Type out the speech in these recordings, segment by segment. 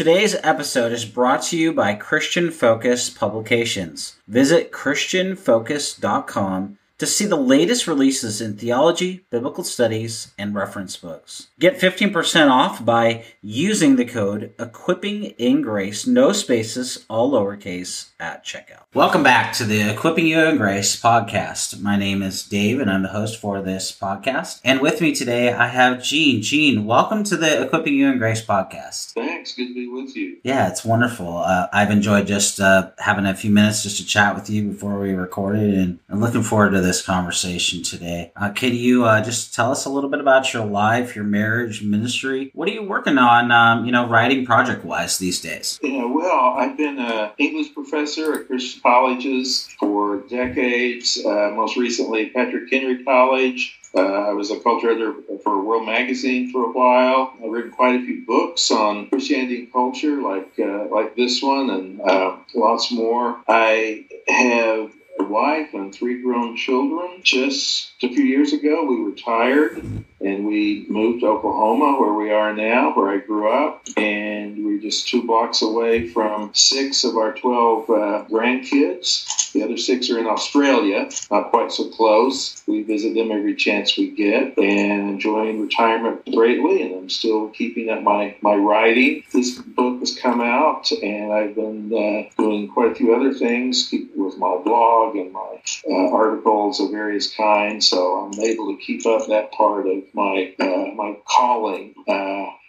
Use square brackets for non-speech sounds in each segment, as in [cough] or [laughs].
Today's episode is brought to you by Christian Focus Publications. Visit ChristianFocus.com to see the latest releases in theology, biblical studies, and reference books. Get 15% off by using the code Equipping in Grace, no spaces, all lowercase, at checkout. Welcome back to the Equipping You in Grace podcast. My name is Dave, and I'm the host for this podcast. And with me today, I have Gene. Gene, welcome to the Equipping You in Grace podcast. Thanks. Good to be with you. Yeah, it's wonderful. Uh, I've enjoyed just uh, having a few minutes just to chat with you before we recorded, and I'm looking forward to this conversation today. Uh, can you uh, just tell us a little bit about your life, your marriage, ministry? What are you working on, um, you know, writing project wise these days? Yeah, well, I've been an English professor at Christian colleges for decades. Uh, most recently, Patrick Henry College. Uh, I was a culture editor for World Magazine for a while. I've written quite a few books on Christianity and culture, like uh, like this one, and uh, lots more. I have wife and three grown children. Just a few years ago, we retired and we moved to Oklahoma, where we are now, where I grew up. And we're just two blocks away from six of our 12 uh, grandkids. Six are in Australia, not quite so close. We visit them every chance we get and enjoying retirement greatly. And I'm still keeping up my, my writing. This book has come out, and I've been uh, doing quite a few other things with my blog and my uh, articles of various kinds. So I'm able to keep up that part of my uh, my calling.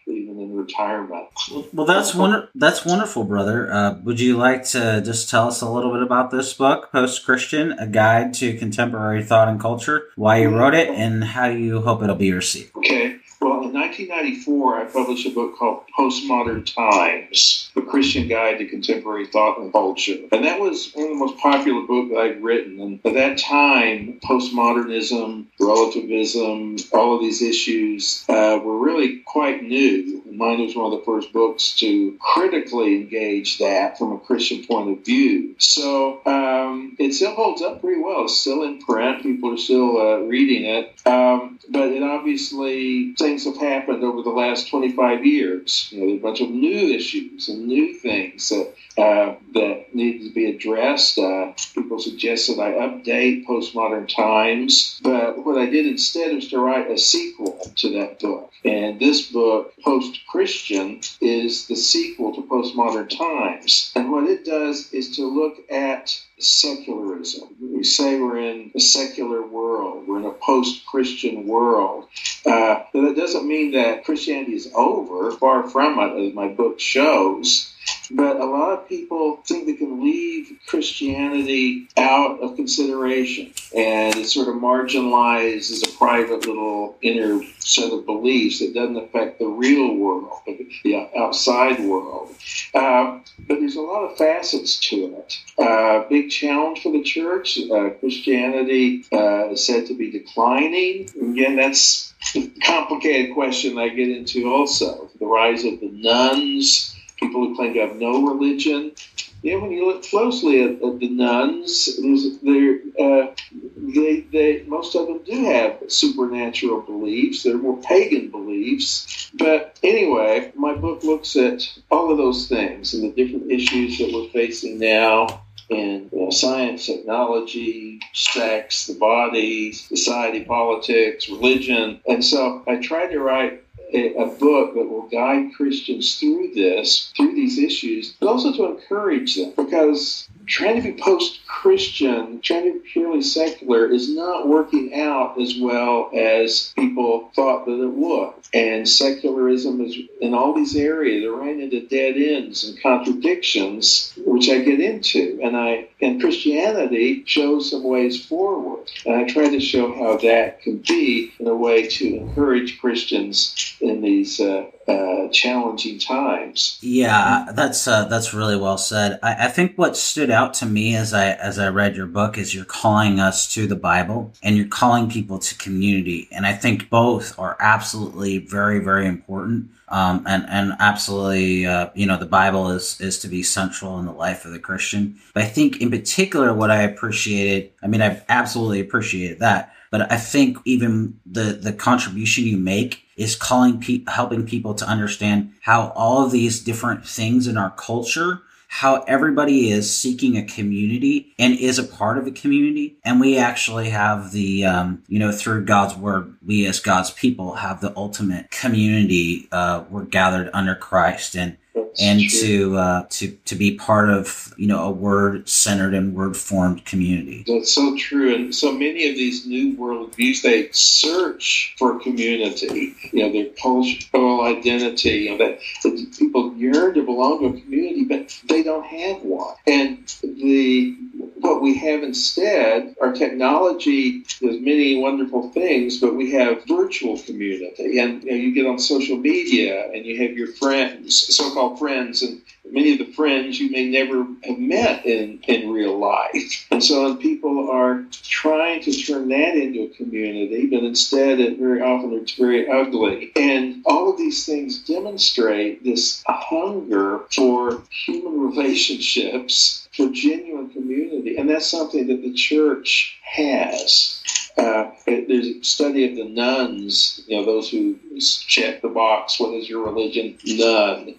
Even in retirement. Well, that's wonder- that's wonderful, brother. Uh, would you like to just tell us a little bit about this book, Post Christian: A Guide to Contemporary Thought and Culture, why you wrote it, and how you hope it'll be received? Okay. Well, in 1994, I published a book called Postmodern Times, A Christian Guide to Contemporary Thought and Culture. And that was one of the most popular books that I'd written. And at that time, postmodernism, relativism, all of these issues uh, were really quite new. Mine was one of the first books to critically engage that from a Christian point of view. So um, it still holds up pretty well. It's still in print. People are still uh, reading it. Um, but it obviously things have happened over the last 25 years. You know, there's a bunch of new issues and new things that uh, that needed to be addressed. Uh, people suggest that I update Postmodern Times, but what I did instead was to write a sequel to that book. And this book, Post Christian, is the sequel to Postmodern Times. And what it does is to look at secularism. We say we're in a secular world, we're in a post Christian world. Uh, but that doesn't mean that Christianity is over, far from it, as my book shows. But a lot of people think they can leave Christianity out of consideration and it's sort of marginalized as a private little inner set of beliefs that doesn't affect the real world, the outside world. Uh, but there's a lot of facets to it. Uh, big challenge for the church. Uh, Christianity uh, is said to be declining. Again, that's a complicated question I get into also. The rise of the nones people who claim to have no religion. Yeah, when you look closely at, at the nones, uh, they, they, most of them do have supernatural beliefs. They're more pagan beliefs. But anyway, my book looks at all of those things and the different issues that we're facing now in you know, science, technology, sex, the body, society, politics, religion. And so I tried to write a, book that will guide Christians through this, through these issues, but also to encourage them because trying to be post Christian, trying to be purely secular is not working out as well as people thought that it would. And secularism is in all these areas, they're running into dead ends and contradictions, which I get into. And I and Christianity shows some ways forward. And I try to show how that can be in a way to encourage Christians in these uh, uh, challenging times. Yeah, that's uh, that's really well said. I, I, think what stood out to me as I as I read your book is you're calling us to the Bible and you're calling people to community, and I think both are absolutely very very important. Um, and and absolutely, uh, you know, the Bible is is to be central in the life of the Christian. But I think, in particular, what I appreciated, I mean, I've absolutely appreciated that. But I think even the the contribution you make is calling pe- helping people to understand how all of these different things in our culture how everybody is seeking a community and is a part of a community. And we actually have the, um, you know, through God's word, we as God's people have the ultimate community. Uh, we're gathered under Christ and and to uh, to to be part of you know a word centered and word formed community. That's so true, and so many of these new worldviews they search for community. You know, their cultural identity. You know that, that people yearn to belong to a community, but they don't have one. And the what we have instead, our technology does many wonderful things, but we have virtual community. And you, know, you get on social media and you have your friends, so called friends, and many of the friends you may never have met in, in real life. And so people are trying to turn that into a community, but instead it very often it's very ugly. And all of these things demonstrate this hunger for human relationships, for genuine community. And that's something that the church has. Uh, there's a study of the nones, you know, those who check the box, what is your religion? None.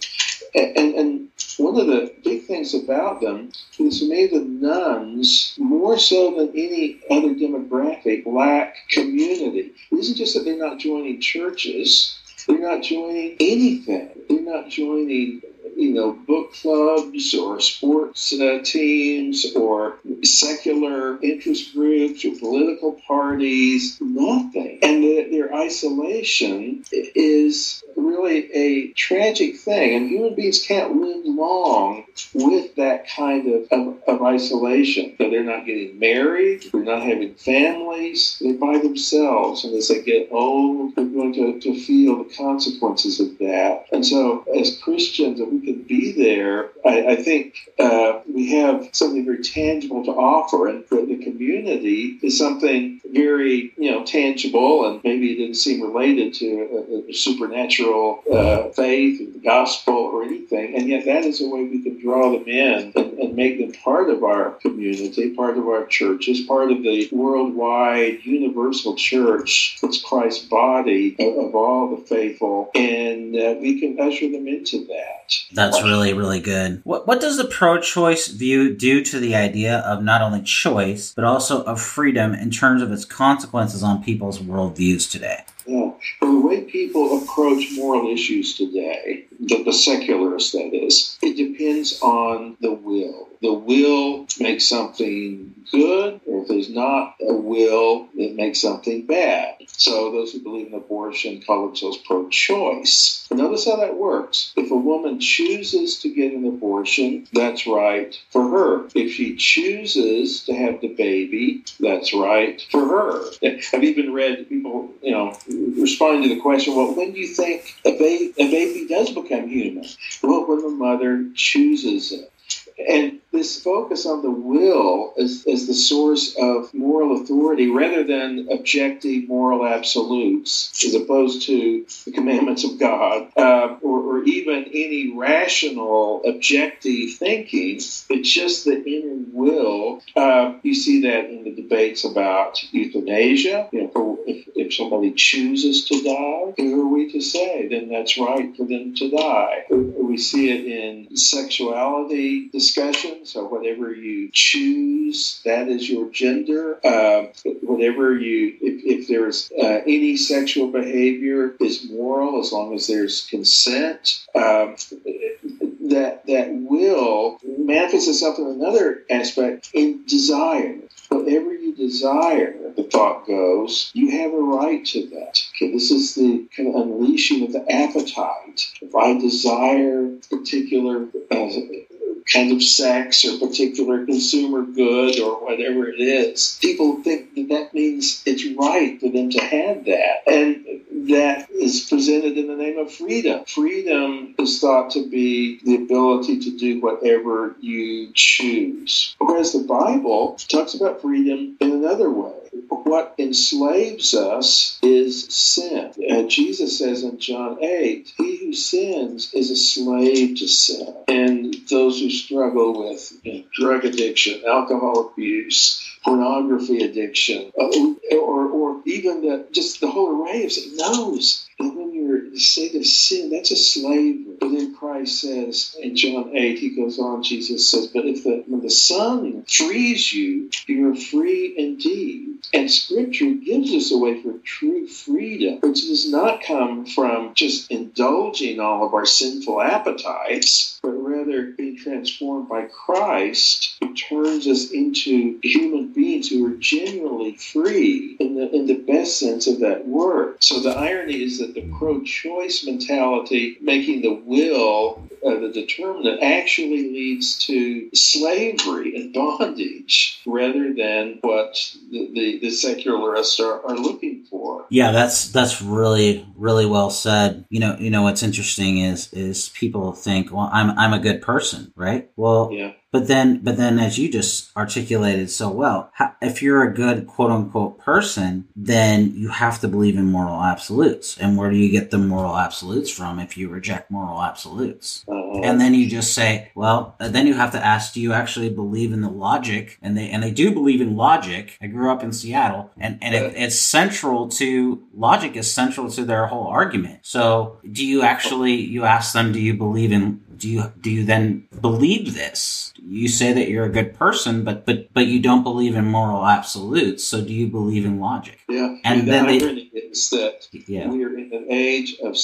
And, and, one of the big things about them is me the nones, more so than any other demographic, lack community. It isn't just that they're not joining churches, they're not joining anything. They're not joining you know, book clubs or sports uh, teams or secular interest groups or political parties, nothing. And the, their isolation is really a tragic thing. And human beings can't live long with that kind of, of, of isolation. So they're not getting married, they're not having families, they're by themselves. And as they get old, they're going to, to feel the consequences of that. And so, as Christians, if we can be there, I, I think uh, we have something very tangible to offer. And the community is something very, you know, tangible and maybe it didn't seem related to a, a supernatural uh, faith or the gospel or anything. And yet that is a way we can draw them in and, and make them part of our community, part of our church, as part of the worldwide universal church that's Christ's body of, of all the faithful. And uh, we can usher them into that. That's really, really good. What, what does the pro choice view do to the idea of not only choice, but also of freedom in terms of its consequences on people's worldviews today? Yeah. Well, the way people approach moral issues today, the, the secularists, that is, it depends on the will. The will makes something good, or if there's not a will, it makes something bad. So those who believe in abortion call themselves pro-choice. Notice how that works. If a woman chooses to get an abortion, that's right for her. If she chooses to have the baby, that's right for her. [laughs] I've even read people, you know, responding to the question, well, when do you think a, ba- a baby does become human? Well, when the mother chooses it. And this focus on the will as, as the source of moral authority rather than objective moral absolutes, as opposed to the commandments of God, uh, or, or, even any rational objective thinking, it's just the inner will. Uh, you see that in the debates about euthanasia. You know, if, if somebody chooses to die, who are we to say? Then that's right for them to die. We see it in sexuality discussions so whatever you choose, that is your gender. Uh, whatever you, if, if there's uh, any sexual behavior, is moral as long as there's consent. Um, that that will manifests itself in another aspect in desire. Whatever you desire, the thought goes, you have a right to that. Okay, this is the kind of unleashing of the appetite. If I desire particular uh, kind of sex or particular consumer good or whatever it is, people think that that means it's right for them to have that. And that is presented in the name of freedom. Freedom is thought to be the ability to do whatever you choose. Whereas the Bible talks about freedom in another way. What enslaves us is sin. And Jesus says in John 8, he who sins is a slave to sin. And those who struggle with you know, drug addiction, alcohol abuse, pornography addiction, uh, or, or even the, just the whole array of sin, knows that when you're in the state of sin, that's a slavery. But then Christ says in John 8, he goes on, Jesus says, But if the, the Son frees you, you're free indeed. And Scripture gives us a way for true freedom, which does not come from just indulging all of our sinful appetites, rather being transformed by Christ, who turns us into human beings who are genuinely free in the, in the best sense of that word. So the irony is that the pro choice mentality, making the will uh, the determinant, actually leads to slavery and bondage rather than what the, the, the secularists are, are looking for. Yeah, that's that's really really well said. You know, you know what's interesting is is people think, well, I'm I'm a good person, right? Well, Yeah. But then, but then, as you just articulated so well, if you're a good quote unquote person, then you have to believe in moral absolutes. And where do you get the moral absolutes from if you reject moral absolutes? Uh, And then you just say, well, uh, then you have to ask, do you actually believe in the logic? And they and they do believe in logic. I grew up in Seattle, and and it, it's central to logic is central to their whole argument. So, do you actually you ask them, do you believe in do you do you then believe this? You say that you're a good person, but but but you don't believe in moral absolutes. So, do you believe in logic? yeah. And the then they- irony is that Yeah. we are in an age of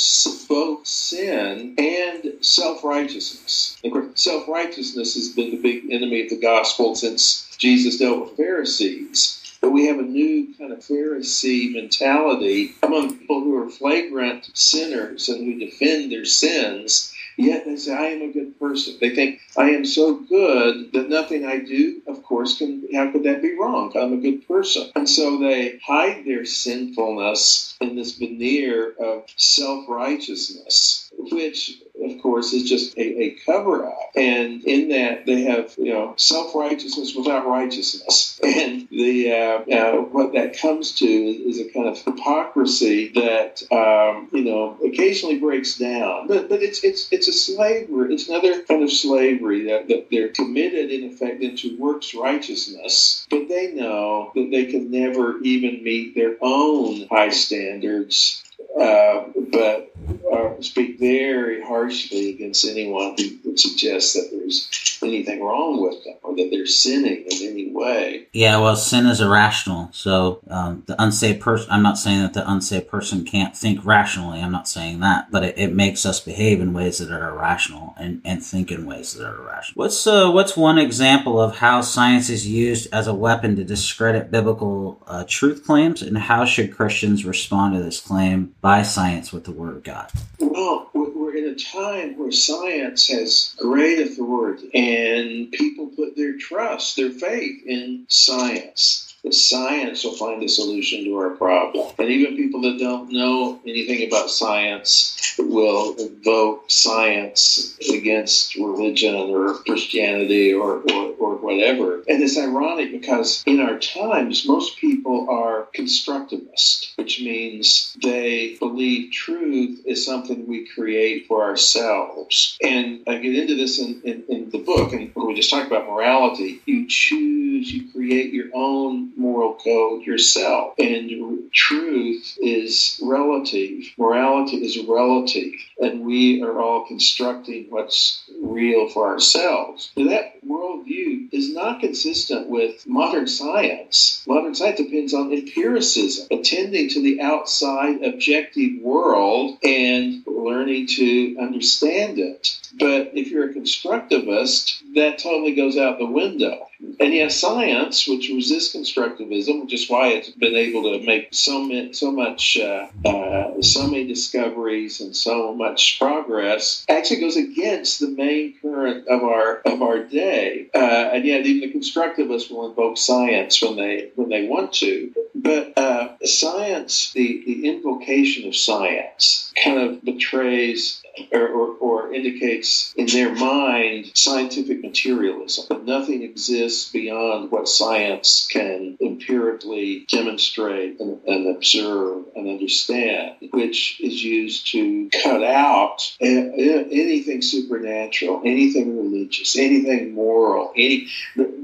both sin and self righteousness. Of course, self righteousness has been the big enemy of the gospel since Jesus dealt with Pharisees. But we have a new kind of Pharisee mentality among people who are flagrant sinners and who defend their sins. Yet they say, I am a good person. They think, I am so good that nothing I do, of course, can, how could that be wrong? I'm a good person. And so they hide their sinfulness in this veneer of self righteousness, which, of course, is just a, a cover up. And in that, they have, you know, self righteousness without righteousness. [laughs] And the uh, uh, what that comes to is a kind of hypocrisy that, um, you know, occasionally breaks down. But, but it's, it's, it's a slavery. It's another kind of slavery that, that they're committed, in effect, into works righteousness, but they know that they can never even meet their own high standards, uh, but uh, speak very harshly against anyone who would suggest that there's anything wrong with them or that they're sinning in any way. Yeah, well, sin is irrational. So um, the unsaved person, I'm not saying that the unsaved person can't think rationally. I'm not saying that, but it, it makes us behave in ways that are irrational and, and think in ways that are irrational. What's uh, what's one example of how science is used as a weapon to discredit biblical uh, truth claims, and how should Christians respond to this claim by science with the Word of God? Well, we're in a time where science has great authority and people put their trust, their faith in science. That science will find a solution to our problem. And even people that don't know anything about science will invoke science against religion or Christianity or, or, or whatever. And it's ironic because in our times, most people are constructivist, which means they believe truth is something we create for ourselves. And I get into this in, in, in the book, and we just talked about morality. You choose, you create your own moral code yourself. And truth is relative, morality is relative, and we are all constructing what's real for ourselves. And that worldview is not consistent with modern science. Modern science depends on empiricism, attending to the outside objective world and learning to understand it. But if you're a constructivist, that totally goes out the window. And yet, science, which resists constructivism, which is why it's been able to make so so much, uh, uh, so many discoveries and so much progress, actually goes against the main current of our of our day. Uh, and yet, even the constructivists will invoke science when they when they want to. But uh, science, the the invocation of science, kind of betrays or, or, or, indicates in their mind scientific materialism, nothing exists beyond what science can empirically demonstrate and, and observe and understand, which is used to cut out anything supernatural, anything religious, anything moral, any,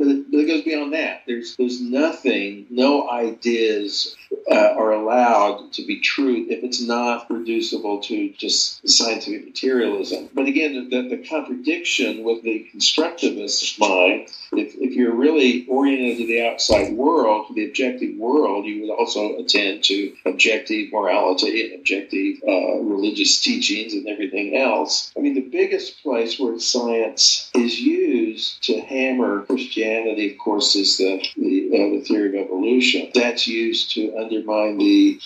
but, but it goes beyond that. There's, there's nothing, no ideas uh, are allowed to be true if it's not reducible to just scientific materialism. But again, the, the contradiction with the constructivist mind, if, if you're really oriented to the outside world, to the objective world, you would also attend to objective morality and objective uh, religious teachings and everything else. I mean, the biggest place where science is used to hammer Christianity, of course, is the, the, uh, the theory of evolution. That's used to undermine the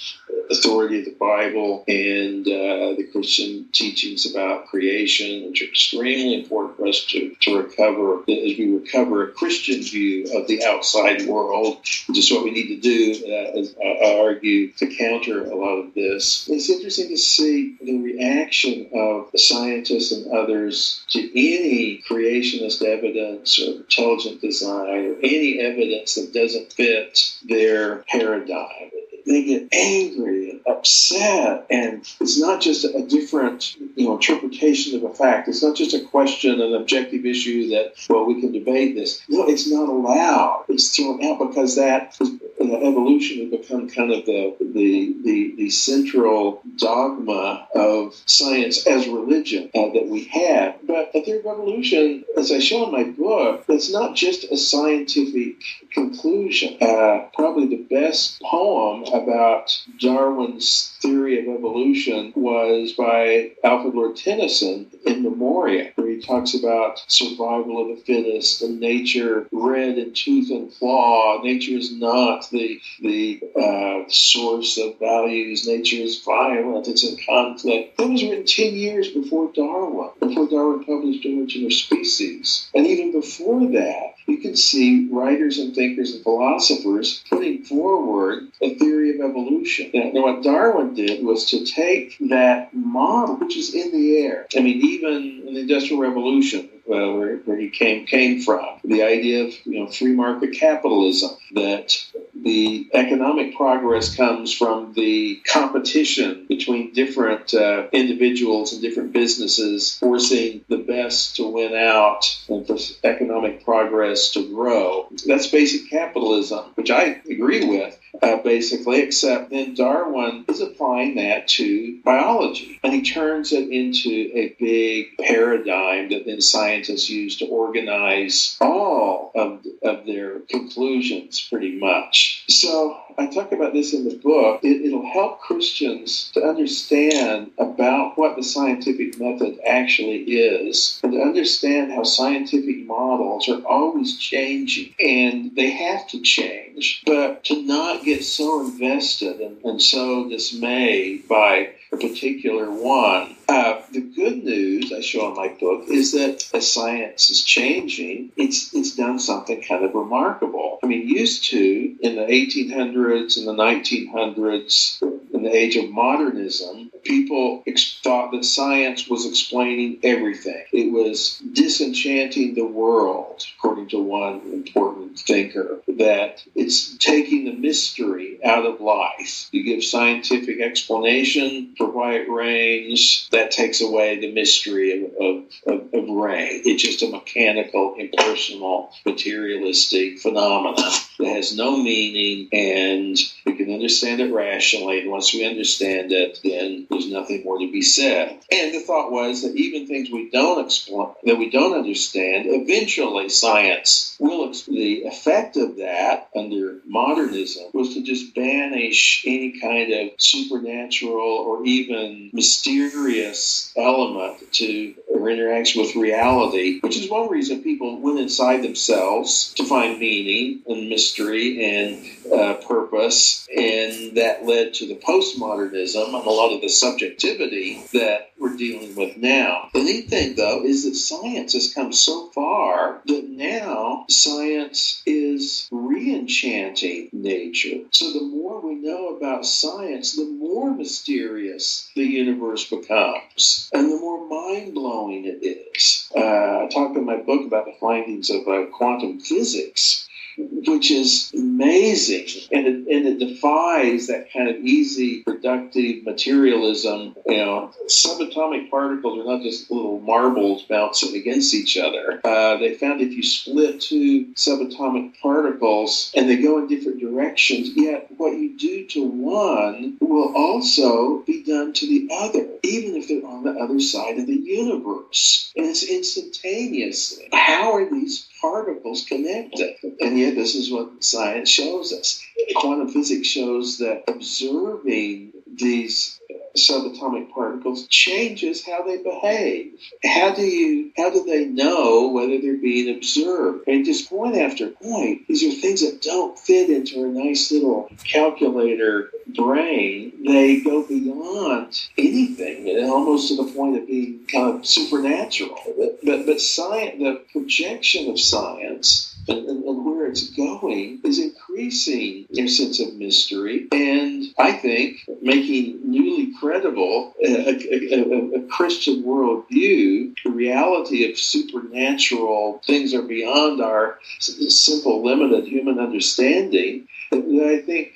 authority of the Bible and uh, the Christian teachings about creation, which are extremely important for us to, to recover as we recover a Christian view of the outside world, which is what we need to do, uh, as I argue, to counter a lot of this. It's interesting to see the reaction of scientists and others to any creationist evidence or intelligent design or any evidence that doesn't fit their paradigm they get angry and upset. And it's not just a different, you know, interpretation of a fact. It's not just a question, an objective issue that, well, we can debate this. No, it's not allowed. It's thrown out because that evolution has become kind of the, the, the, the central dogma of science as religion uh, that we have. But the theory of evolution, as I show in my book, it's not just a scientific conclusion. Uh, probably the best poem about Darwin's theory of evolution was by Alfred Lord Tennyson in Memoriam, where he talks about survival of the fittest and nature red in tooth and claw. Nature is not the the uh, source of values. Nature is violent. It's in conflict. That was written ten years before Darwin, before Darwin published Origin of Species, and even before that, you can see writers and thinkers and philosophers putting forward a theory of evolution. Now, what Darwin did was to take that model, which is in the air. I mean, even in the Industrial Revolution, uh, where, where he came came from, the idea of you know free market capitalism, that the economic progress comes from the competition between different uh, individuals and different businesses, forcing the best to win out and for economic progress to grow. That's basic capitalism, which I agree with uh, basically, except then Darwin is applying that to biology. And he turns it into a big paradigm that then scientists use to organize all of, of their conclusions pretty much. So I talk about this in the book. It, it'll help Christians to understand about what the scientific method actually is and to understand how scientific models are always changing and they have to change, but to not get so invested and, and so dismayed by a particular one. Uh, the good news I show in my book is that as science is changing, it's it's done something kind of remarkable. I mean, used to in the 1800s and the 1900s, in the age of modernism, people ex- thought that science was explaining everything. It was disenchanting the world, according to one important thinker, that it's taking the mystery out of life. You give scientific explanation for why it rains, that takes away the mystery of, of, of, of rain. It's just a mechanical, impersonal, materialistic phenomenon that has no meaning and we can understand it rationally. And once we understand it, then there's nothing more to be said. And the thought was that even things we don't explain, that we don't understand, eventually science will. Explain. The effect of that under modernism was to just banish any kind of supernatural or even mysterious element to or interaction with reality, which is one reason people went inside themselves to find meaning and mystery and uh, purpose, and that led to the postmodernism and a lot of the subjectivity that we're dealing with now. The neat thing, though, is that science has come so far that now science is re enchanting nature. So the more we know about science, the more mysterious the universe becomes, and the more mind blowing it is. Uh, I talk in my book about the findings of uh, quantum physics which is amazing. And it, and it defies that kind of easy, productive materialism. You know, subatomic particles are not just little marbles bouncing against each other. Uh, they found if you split two subatomic particles and they go in different directions, yet what you do to one will also be done to the other, even if they're on the other side of the universe. And it's instantaneous. How are these particles connected? And yet, this is what science shows us. Quantum physics shows that observing these uh, subatomic particles changes how they behave. How do you how do they know whether they're being observed? And just point after point, these are things that don't fit into a nice little calculator brain. They go beyond anything, almost to the point of being kind of supernatural. But but, but science, the projection of science and, and, and, it's going is increasing your sense of mystery and I think making newly credible a, a, a, a Christian worldview, the reality of supernatural things are beyond our simple, limited human understanding. I think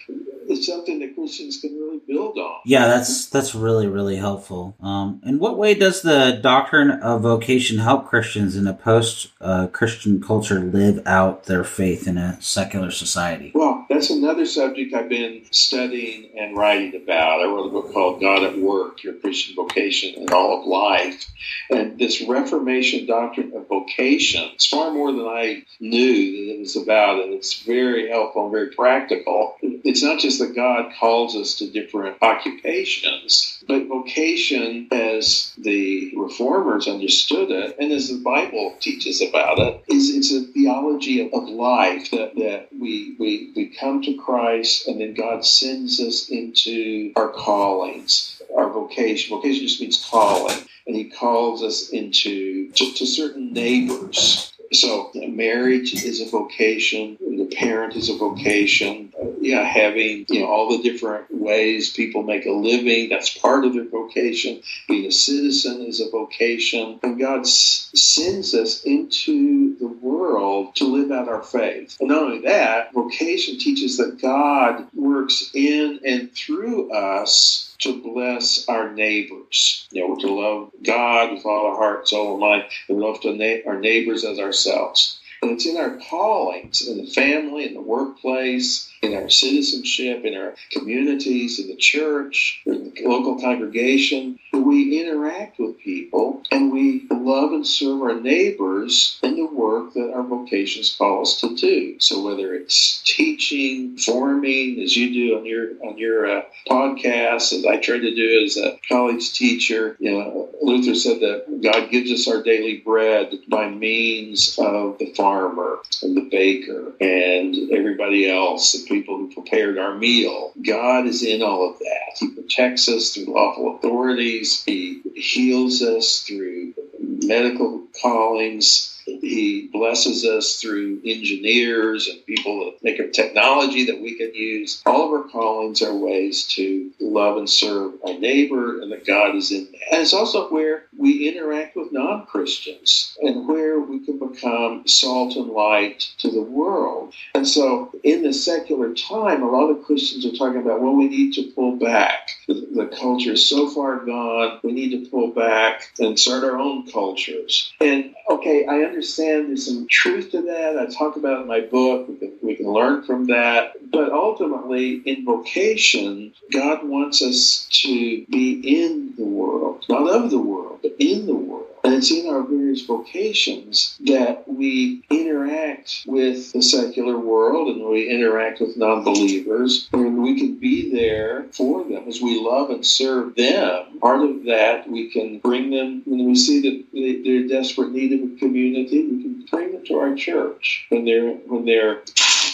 it's something that Christians can really build on. Yeah, that's that's really really helpful. Um, in what way does the doctrine of vocation help Christians in a post-Christian uh, culture live out their faith in a secular society? Well, that's another subject I've been studying and writing about. I wrote a book called God at Work: Your Christian Vocation in All of Life, and this Reformation doctrine of vocation is far more than I knew that it was about, and it's very helpful and very practical. It's not just that God calls us to different occupations, but vocation, as the reformers understood it, and as the Bible teaches about it, is it's a theology of, of life that, that we, we, we come to Christ and then God sends us into our callings, our vocation. Vocation just means calling. And he calls us into to, to certain neighbors so marriage is a vocation. The parent is a vocation. Uh, yeah, having you know all the different ways people make a living. That's part of their vocation. Being a citizen is a vocation, and God s- sends us into the world to live out our faith. And not only that, vocation teaches that God works in and through us to bless our neighbors. You know, we're to love God with all our heart, soul, and mind, and love to na- our neighbors as ourselves. And it's in our callings, in the family, in the workplace, in our citizenship, in our communities, in the church, in the local congregation, we interact with people and we love and serve our neighbors in the work that our vocations call us to do. So whether it's teaching, forming, as you do on your on your uh, podcast, as I try to do as a college teacher, you know, Luther said that God gives us our daily bread by means of the farmer and the baker and everybody else people who prepared our meal. God is in all of that. He protects us through lawful authorities. He heals us through medical callings. He blesses us through engineers and people that make up technology that we can use. All of our callings are ways to love and serve our neighbor, and that God is in that. And it's also where we interact with non Christians and where we become salt and light to the world. And so, in the secular time, a lot of Christians are talking about, well, we need to pull back. The, the culture is so far gone, we need to pull back and start our own cultures. And okay, I understand there's some truth to that. I talk about in my book. We can, we can learn from that. But ultimately, in vocation, God wants us to be in the world, not of the world, but in the world. And it's in our various vocations that we interact with the secular world and we interact with non believers, and we can be there for them as we love and serve them. Part of that, we can bring them when we see that they're desperate need of a community, we can bring them to our church when they're when they're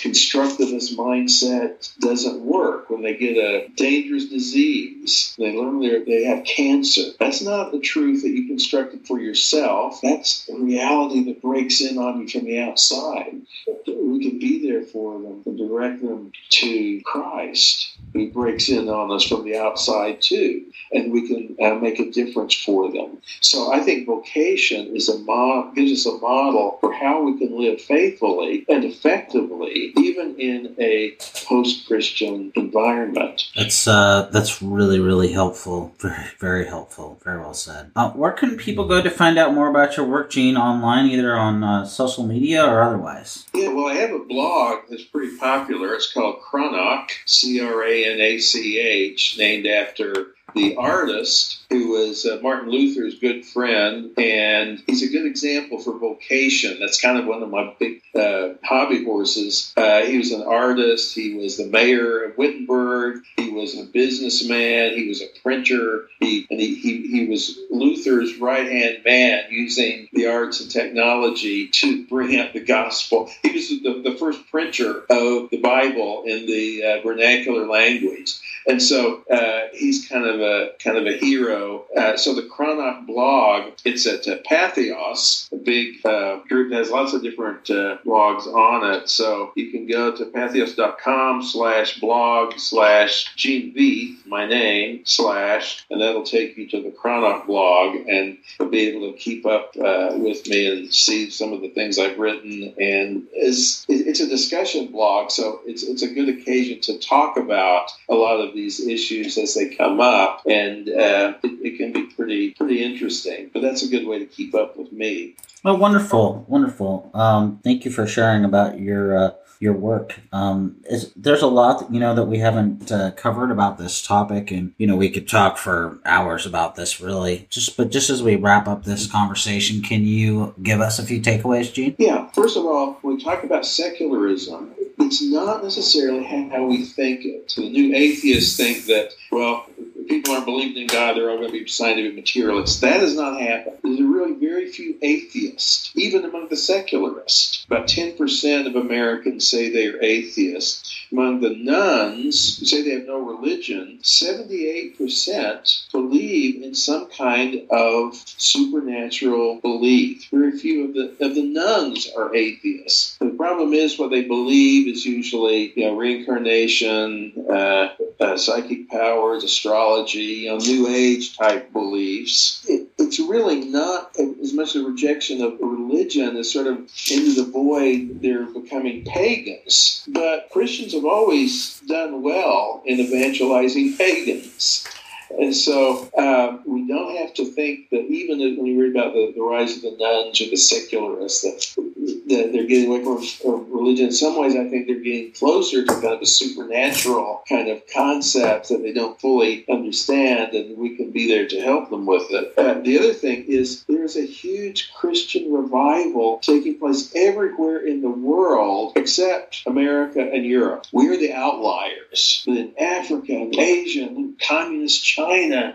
constructivist mindset doesn't work when they get a dangerous disease. They learn they have cancer. That's not the truth that you constructed for yourself. That's a reality that breaks in on you from the outside. We can be there for them and direct them to Christ who breaks in on us from the outside too, and we can uh, make a difference for them. So I think vocation is a mod- gives us a model for how we can live faithfully and effectively, even in a post-Christian environment. That's uh, that's really really helpful. Very very helpful. Very well said. Uh, where can people go to find out more about your work, Gene, online, either on uh, social media or otherwise? Yeah, well, I have a blog that's pretty popular. It's called Cranach, C R A N A C H, named after the artist who was uh, Martin Luther's good friend, and he's a good example for vocation. That's kind of one of my big uh, hobby horses. Uh, he was an artist. He was the mayor of Wittenberg. He was a businessman. He was a printer. He and he, he, he was Luther's right hand man, using the arts and technology to bring out the gospel. He was the, the first printer of the Bible in the uh, vernacular language. And so uh, he's kind of a kind of a hero. Uh, so the Cranach blog, it's at uh, Patheos, a big uh, group that has lots of different uh, blogs on it. So you can go to patheos.com slash blog slash Gene Veith, my name, slash, and that'll take you to the Cranach blog, and you'll be able to keep up uh, with me and see some of the things I've written. And it's, it's a discussion blog, so it's, it's a good occasion to talk about a lot of these issues as they come up, and uh, it, it, can be pretty pretty interesting. But that's a good way to keep up with me. Well, wonderful, wonderful. Um, thank you for sharing about your uh, your work. Um, is, there's a lot you know that we haven't uh, covered about this topic, and you know we could talk for hours about this. Really, just but just as we wrap up this conversation, can you give us a few takeaways, Gene? Yeah. First of all, when we talk about secularism, it's not necessarily how we think it. The new atheists think that, well, people aren't believing in God, they're all going to be scientific materialists. That has not happened. There's really very few atheists, even among the secularists. About 10% of Americans say they are atheists. Among the nones who say they have no religion, 78% believe in some kind of supernatural belief. Very few of the of the nones are atheists. The problem is what they believe is usually you know reincarnation, uh, uh, psychic powers, astrology, you know, New Age type beliefs. It, it's really not as much a rejection of religion as sort of into the void they're becoming pagans. But Christians have always done well in evangelizing pagans. And so um, we don't have to think that even when you read about the, the rise of the nones or the secularists, that, that they're getting away from religion. In some ways, I think they're getting closer to kind of a supernatural kind of concept that they don't fully understand, and we can be there to help them with it. Uh, the other thing is there's a huge Christian revival taking place everywhere in the world except America and Europe. We're the outliers. But in Africa and Asia and communist China,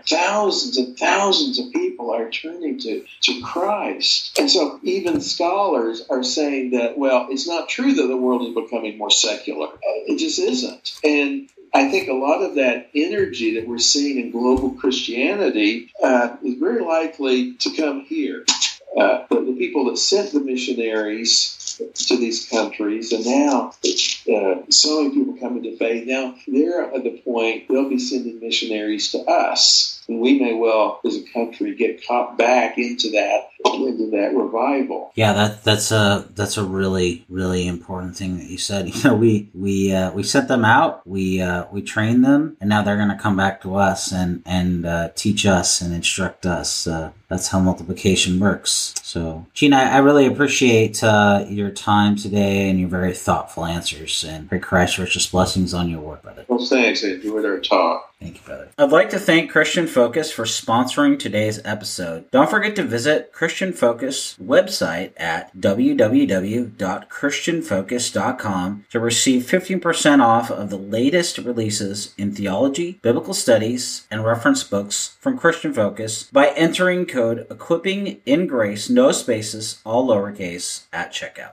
thousands and thousands of people are turning to, to Christ. And so even scholars are saying that, well, it's not true that the world is becoming more secular. It just isn't. And I think a lot of that energy that we're seeing in global Christianity uh, is very likely to come here. Uh, the, people that sent the missionaries to these countries, and now uh, so many people coming to faith. Now they're at the point they'll be sending missionaries to us. And we may well, as a country, get caught back into that into that revival. Yeah, that that's a that's a really really important thing that you said. [laughs] You know, we we uh, we set them out, we uh, we train them, and now they're going to come back to us and and uh, teach us and instruct us. Uh, that's how multiplication works. So, Gina, I really appreciate uh, your time today and your very thoughtful answers. And pray Christ richest blessings on your work, brother. Well, thanks. I enjoyed our talk. Thank you, brother. I'd like to thank Christian Focus for sponsoring today's episode. Don't forget to visit Christian Focus website at www.christianfocus.com to receive 15% off of the latest releases in theology, biblical studies, and reference books from Christian Focus by entering code equipping in grace, no spaces, all lowercase at checkout.